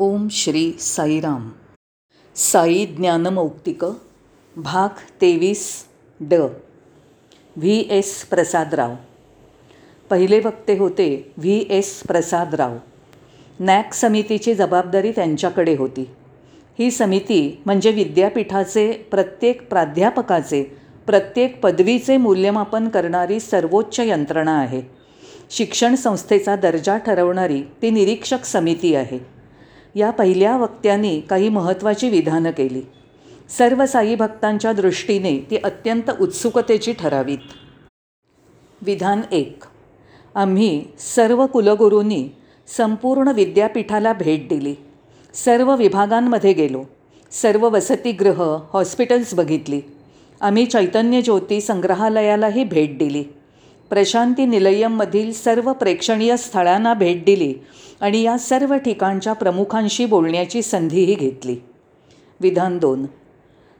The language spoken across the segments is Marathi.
ओम श्री साईराम. साई ज्ञानमौक्तिक भाग तेवीस ड. V S Prasadrao. पहिले वक्ते होते व्ही एस प्रसादराव. नॅक समितीची जबाबदारी त्यांच्याकडे होती. ही समिती म्हणजे विद्यापीठाचे प्रत्येक प्राध्यापकाचे प्रत्येक पदवीचे मूल्यमापन करणारी सर्वोच्च यंत्रणा आहे. शिक्षण संस्थेचा दर्जा ठरवणारी ती निरीक्षक समिती आहे. या पहिल्या वक्त्यांनी काही महत्त्वाची विधानं केली. सर्व साई भक्तांच्या दृष्टीने ती अत्यंत उत्सुकतेची ठरावीत. विधान एक. आम्ही सर्व कुलगुरूंनी संपूर्ण विद्यापीठाला भेट दिली. सर्व विभागांमध्ये गेलो. सर्व वसतिगृह हॉस्पिटल्स बघितली. आम्ही चैतन्य ज्योती संग्रहालयालाही भेट दिली. प्रशांती निलयममधील सर्व प्रेक्षणीय स्थळांना भेट दिली आणि या सर्व ठिकाणच्या प्रमुखांशी बोलण्याची संधीही घेतली. विधान दोन.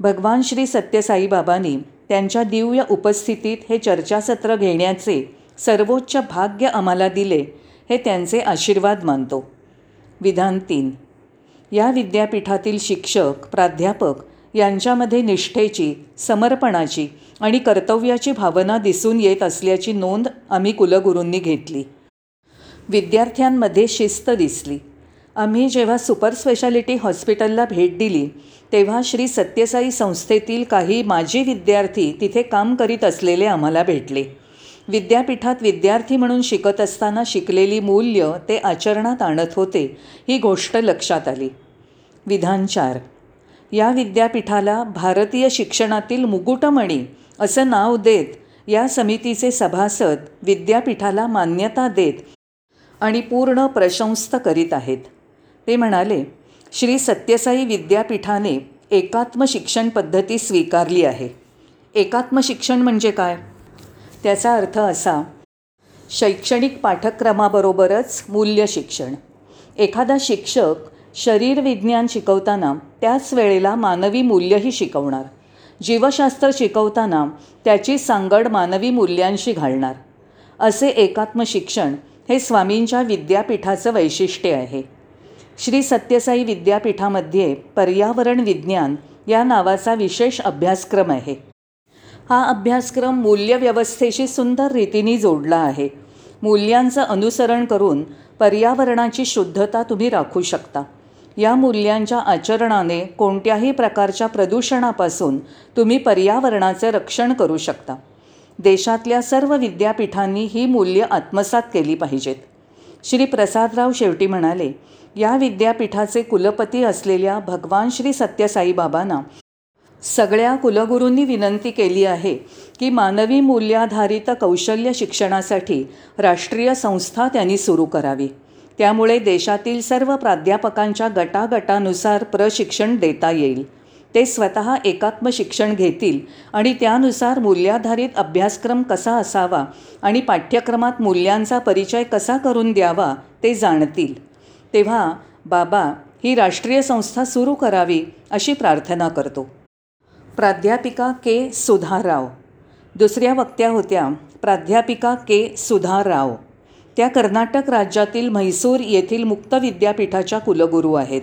भगवान श्री सत्यसाईबाबांनी त्यांच्या दिव्य उपस्थितीत हे चर्चासत्र घेण्याचे सर्वोच्च भाग्य आम्हाला दिले हे त्यांचे आशीर्वाद मानतो. विधान तीन. या विद्यापीठातील शिक्षक प्राध्यापक यांच्यामध्ये निष्ठेची समर्पणाची आणि कर्तव्याची भावना दिसून येत असल्याची नोंद आम्ही कुलगुरूंनी घेतली. विद्यार्थ्यांमध्ये शिस्त दिसली. आम्ही जेव्हा सुपर स्पेशालिटी हॉस्पिटलला भेट दिली तेव्हा श्री सत्यसाई संस्थेतील काही माजी विद्यार्थी तिथे काम करीत असलेले आम्हाला भेटले. विद्यापीठात विद्यार्थी म्हणून शिकत असताना शिकलेली मूल्य ते आचरणात आणत होते ही गोष्ट लक्षात आली. विधान चार या विद्यापीठाला भारतीय शिक्षणातील मुकुटमणी असं नाव देत या समितीचे सभासद विद्यापीठाला मान्यता देत आणि पूर्ण प्रशंस्त करीत आहेत. ते म्हणाले श्री सत्यसाई विद्यापीठाने एकात्म शिक्षण पद्धती स्वीकारली आहे. एकात्म शिक्षण म्हणजे काय? त्याचा अर्थ असा शैक्षणिक पाठ्यक्रमाबरोबरच मूल्य शिक्षण. एखादा शिक्षक शरीर विज्ञान शिकवताना त्याच वेळेला मानवी मूल्यही शिकवणार. जीवशास्त्र शिकवताना त्याची सांगड मानवी मूल्यांशी घालणार. असे एकात्म शिक्षण हे स्वामींच्या विद्यापीठाचं वैशिष्ट्य आहे. श्री सत्यसाई विद्यापीठामध्ये पर्यावरण विज्ञान या नावाचा विशेष अभ्यासक्रम आहे. हा अभ्यासक्रम मूल्यव्यवस्थेशी सुंदर रीतीने जोडला आहे. मूल्यांचं अनुसरण करून पर्यावरणाची शुद्धता तुम्ही राखू शकता. या मूल्यांच्या आचरणाने कोणत्याही प्रकारच्या प्रदूषणापासून तुम्ही पर्यावरणाचे रक्षण करू शकता. देशातल्या सर्व विद्यापीठांनी ही मूल्य आत्मसात केली पाहिजेत. श्री प्रसादराव शेवटी म्हणाले या विद्यापीठाचे कुलपती असलेल्या भगवान श्री सत्यसाईबाबांना सगळ्या कुलगुरूंनी विनंती केली आहे की मानवी मूल्याधारित कौशल्य शिक्षणासाठी राष्ट्रीय संस्था त्यांनी सुरू करावी. त्यामुळे देशातील सर्व प्राध्यापकांच्या गटागटानुसार प्रशिक्षण देता येईल. ते स्वतः एकात्म शिक्षण घेतील आणि त्यानुसार मूल्याधारित अभ्यासक्रम कसा असावा आणि पाठ्यक्रमात मूल्यांचा परिचय कसा करून द्यावा ते जाणतील. तेव्हा बाबा ही राष्ट्रीय संस्था सुरू करावी अशी प्रार्थना करतो. प्राध्यापिका के सुधाराव. दुसऱ्या वक्त्या होत्या प्राध्यापिका के सुधाराव. त्या कर्नाटक राज्यातील म्हैसूर येथील मुक्त विद्यापीठाच्या कुलगुरू आहेत.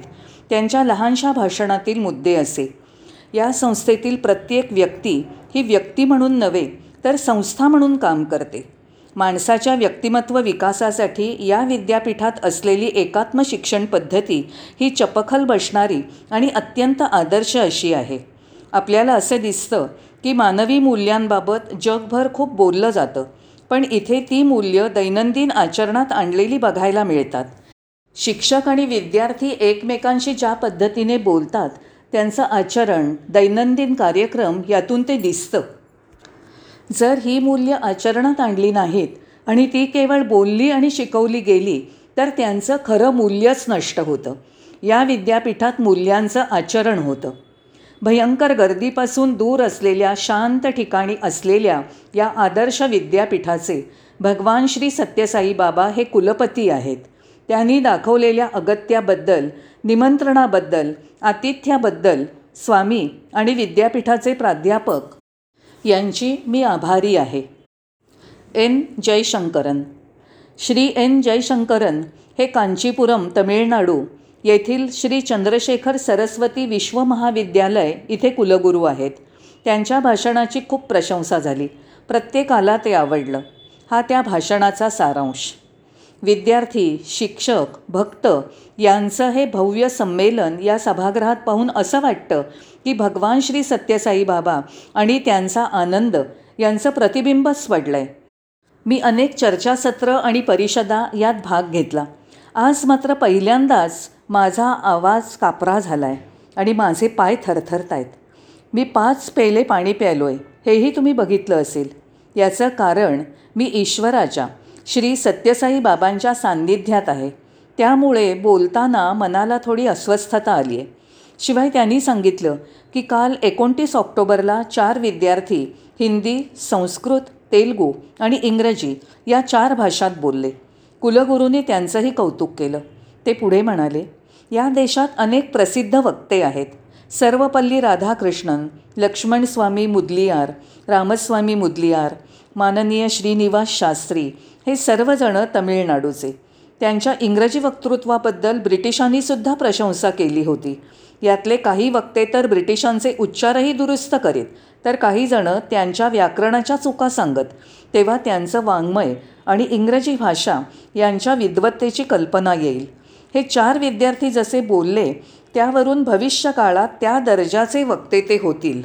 त्यांच्या लहानशा भाषणातील मुद्दे असे. या संस्थेतील प्रत्येक व्यक्ती ही व्यक्ती म्हणून नव्हे तर संस्था म्हणून काम करते. माणसाच्या व्यक्तिमत्व विकासासाठी या विद्यापीठात असलेली एकात्म शिक्षण पद्धती ही चपखल बसणारी आणि अत्यंत आदर्श अशी आहे. आपल्याला असं दिसतं की मानवी मूल्यांबाबत जगभर खूप बोललं जातं. पण इथे ती मूल्य दैनंदिन आचरणात आणलेली बघायला मिळतात. शिक्षक आणि विद्यार्थी एकमेकांशी ज्या पद्धतीने बोलतात त्यांचं आचरण दैनंदिन कार्यक्रम यातून ते दिसतं. जर ही मूल्य आचरणात आणली नाहीत आणि ती केवळ बोलली आणि शिकवली गेली तर त्यांचं खरं मूल्यच नष्ट होतं. या विद्यापीठात मूल्यांचं आचरण होतं. भयंकर गर्दीपासून दूर असलेल्या शांत ठिकाणी असलेल्या या आदर्श विद्यापीठाचे भगवान श्री सत्यसाई बाबा हे कुलपती आहेत. त्यांनी दाखवलेल्या अगत्याबद्दल निमंत्रणाबद्दल आतिथ्याबद्दल स्वामी आणि विद्यापीठाचे प्राध्यापक यांची मी आभारी आहे. एन. जयशंकरन. श्री. एन. जयशंकरन हे कांचीपुरम तमिळनाडू येथील श्री चंद्रशेखर सरस्वती विश्व महाविद्यालय इथे कुलगुरू आहेत. त्यांच्या भाषणाची खूप प्रशंसा झाली. प्रत्येकाला ते आवडलं. हा त्या भाषणाचा सारांश. विद्यार्थी शिक्षक भक्त यांचं हे भव्य संमेलन या सभागृहात पाहून असं वाटतं की भगवान श्री सत्यसाई बाबा आणि त्यांचा आनंद यांचं प्रतिबिंबच पडलं आहे मी अनेक चर्चासत्र आणि परिषदा यात भाग घेतला. आज मात्र पहिल्यांदाच माझा आवाज कापरा झाला आहे आणि माझे पाय थरथरत आहेत मी पाच पेले पाणी प्यालो आहे हेही तुम्ही बघितलं असेल. याचं कारण मी ईश्वराच्या श्री सत्यसाई बाबांच्या सान्निध्यात आहे. त्यामुळे बोलताना मनाला थोडी अस्वस्थता आली आहे शिवाय त्यांनी सांगितलं की काल एकोणतीस ऑक्टोबरला चार विद्यार्थी हिंदी संस्कृत तेलगू आणि इंग्रजी या चार भाषात बोलले. कुलगुरूंनी त्यांचंही कौतुक केलं. ते पुढे म्हणाले या देशात अनेक प्रसिद्ध वक्ते आहेत. सर्वपल्ली राधाकृष्णन लक्ष्मणस्वामी मुदलियार रामस्वामी मुदलियार माननीय श्रीनिवास शास्त्री हे सर्वजण तमिळनाडूचे. त्यांच्या इंग्रजी वक्तृत्वाबद्दल ब्रिटिशांनीसुद्धा प्रशंसा केली होती. यातले काही वक्ते तर ब्रिटिशांचे उच्चारही दुरुस्त करीत तर काहीजणं त्यांच्या व्याकरणाच्या चुका सांगत तेव्हा त्यांचं वाङ्मय आणि इंग्रजी भाषा यांच्या विद्वत्तेची कल्पना येईल. हे चार विद्यार्थी जसे बोलले त्यावरून भविष्यकाळात त्या दर्जाचे वक्ते ते होतील.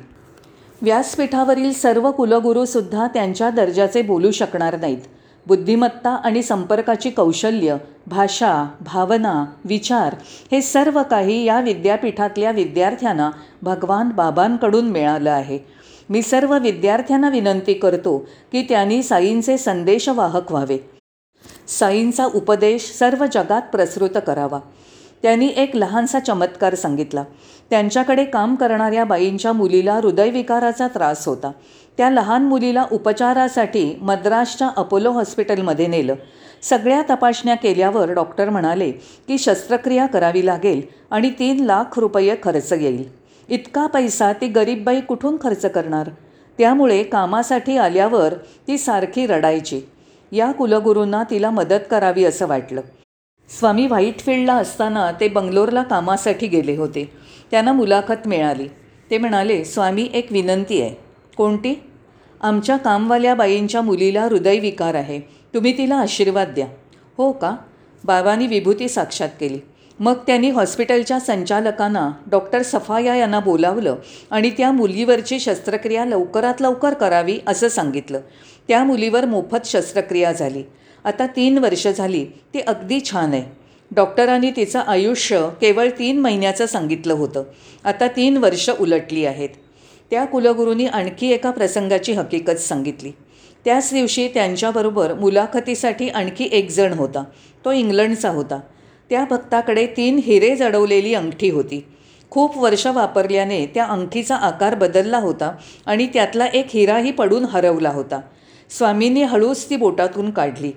व्यासपीठावरील सर्व कुलगुरूसुद्धा त्यांच्या दर्जाचे बोलू शकणार नाहीत. बुद्धिमत्ता आणि संपर्काची कौशल्य भाषा भावना विचार हे सर्व काही या विद्यापीठातल्या विद्यार्थ्यांना भगवान बाबांकडून मिळालं आहे. मी सर्व विद्यार्थ्यांना विनंती करतो की त्यांनी साईंचे संदेशवाहक व्हावे साईंचा उपदेश सर्व जगात प्रसृत करावा. त्यांनी एक लहानसा चमत्कार सांगितला. त्यांच्याकडे काम करणाऱ्या बाईंच्या मुलीला हृदयविकाराचा त्रास होता. त्या लहान मुलीला उपचारासाठी मद्रासच्या अपोलो हॉस्पिटलमध्ये नेलं. सगळ्या तपासण्या केल्यावर डॉक्टर म्हणाले की शस्त्रक्रिया करावी लागेल आणि तीन लाख रुपये खर्च येईल. इतका पैसा ती गरीब बाई कुठून खर्च करणार? त्यामुळे कामासाठी आल्यावर ती सारखी रडायची. या कुलगुरूंना तिला मदत करावी असं वाटलं. स्वामी व्हाईटफिल्डला असताना ते बंगलोरला कामासाठी गेले होते. त्यांना मुलाखत मिळाली. ते म्हणाले स्वामी एक विनंती आहे. कोणती? आमच्या कामवाल्या बाईंच्या मुलीला हृदयविकार आहे. तुम्ही तिला आशीर्वाद द्या. हो का? बाबांनी विभूती साक्षात केली. मग त्यांनी हॉस्पिटलच्या संचालकांना डॉक्टर सफाया यांना बोलावलं आणि त्या मुलीवरची शस्त्रक्रिया लवकरात लवकर करावी असं सांगितलं. त्या मुलीवर मोफत शस्त्रक्रिया झाली. आता तीन वर्ष झाली ती अगदी छान आहे. डॉक्टरांनी तिचं आयुष्य केवळ तीन महिन्याचं सांगितलं होतं. आता तीन वर्ष उलटली आहेत. त्या कुलगुरूंनी आणखी एका प्रसंगाची हकीकत सांगितली. त्याच दिवशी त्यांच्याबरोबर मुलाखतीसाठी आणखी एक जण होता. तो इंग्लंडचा होता. त्या भक्ताकडे तीन हिरे जडवलेली अंगठी होती. खूप वर्ष वापरल्याने त्या अंगठीचा आकार बदलला होता आणि त्यातला एक हिराही पडून हरवला होता. स्वामींनी हळूच ती बोटातून काढली.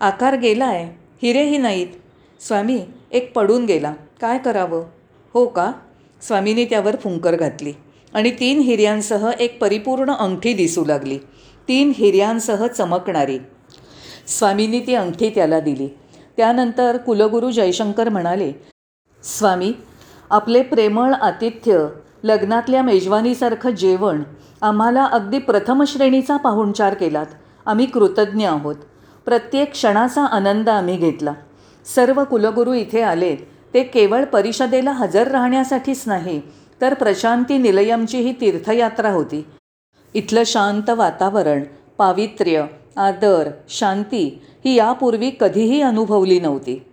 आकार गेला आहे हिरेही नाहीत. स्वामी एक पडून गेला. काय करावं? हो का? स्वामींनी त्यावर फुंकर घातली आणि तीन हिऱ्यांसह एक परिपूर्ण अंगठी दिसू लागली. तीन हिऱ्यांसह चमकणारी. स्वामींनी ती अंगठी त्याला दिली. त्यानंतर कुलगुरू जयशंकर म्हणाले स्वामी आपले प्रेमळ आतिथ्य लग्नातल्या मेजवानीसारखं जेवण आम्हाला अगदी प्रथमश्रेणीचा पाहुणचार केलात. आम्ही कृतज्ञ आहोत. प्रत्येक क्षणाचा आनंद आम्ही घेतला. सर्व कुलगुरू इथे आले. ते केवळ परिषदेला हजर राहण्यासाठीच नाही तर प्रशांती निलयमची ही तीर्थयात्रा होती. इथलं शांत वातावरण पावित्र्य आदर शांती ही यापूर्वी कधीही अनुभवली नव्हती.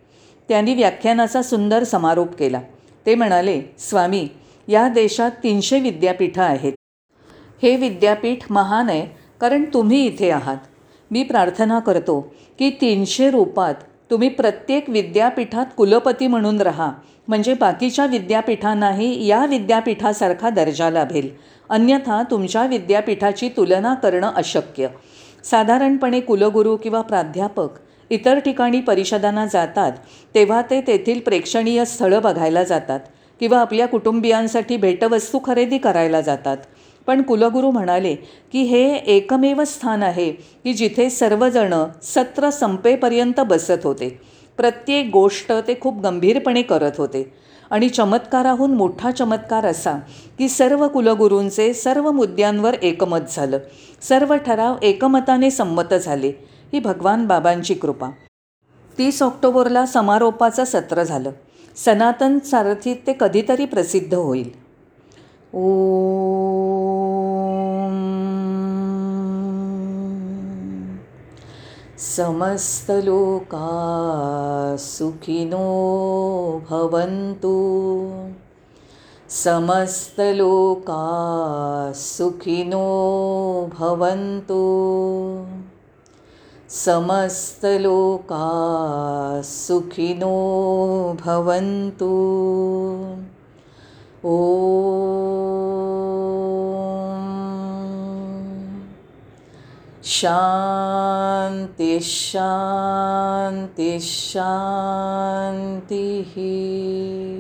त्यांनी व्याख्यानाचा सुंदर समारोप केला. ते म्हणाले स्वामी या देशात तीनशे विद्यापीठं आहेत. हे विद्यापीठ महान आहे कारण तुम्ही इथे आहात. मी प्रार्थना करतो की तीनशे रूपात तुम्ही प्रत्येक विद्यापीठात कुलपती म्हणून राहा. म्हणजे बाकीच्या विद्यापीठांनाही या विद्यापीठासारखा दर्जा लाभेल. अन्यथा तुमच्या विद्यापीठाची तुलना करणं अशक्य. साधारणपणे कुलगुरू किंवा प्राध्यापक इतर ठिकाणी परिषदांना जातात तेव्हा ते तेथील प्रेक्षणीय स्थळं बघायला जातात. किंवा आपल्या कुटुंबियांसाठी भेटवस्तू खरेदी करायला जातात. पण कुलगुरू म्हणाले की हे एकमेव स्थान आहे की जिथे सर्वजणं सत्र संपेपर्यंत बसत होते. प्रत्येक गोष्ट ते खूप गंभीरपणे करत होते. आणि चमत्काराहून मोठा चमत्कार असा की सर्व कुलगुरूंचे सर्व मुद्द्यांवर एकमत झालं. सर्व ठराव एकमताने संमत झाले. ही भगवान बाबांची कृपा. तीस ऑक्टोबरला समारोपाचं सत्र झालं. सनातन सारथी ते कधीतरी प्रसिद्ध होईल. ओ समस्तलोका सुखिनो भवन्तु. समस्तलोका सुखिनो भवन्तु. समस्तलोका सुखिनो भवन्तु। ओ शान्ति शान्ति शान्तिः।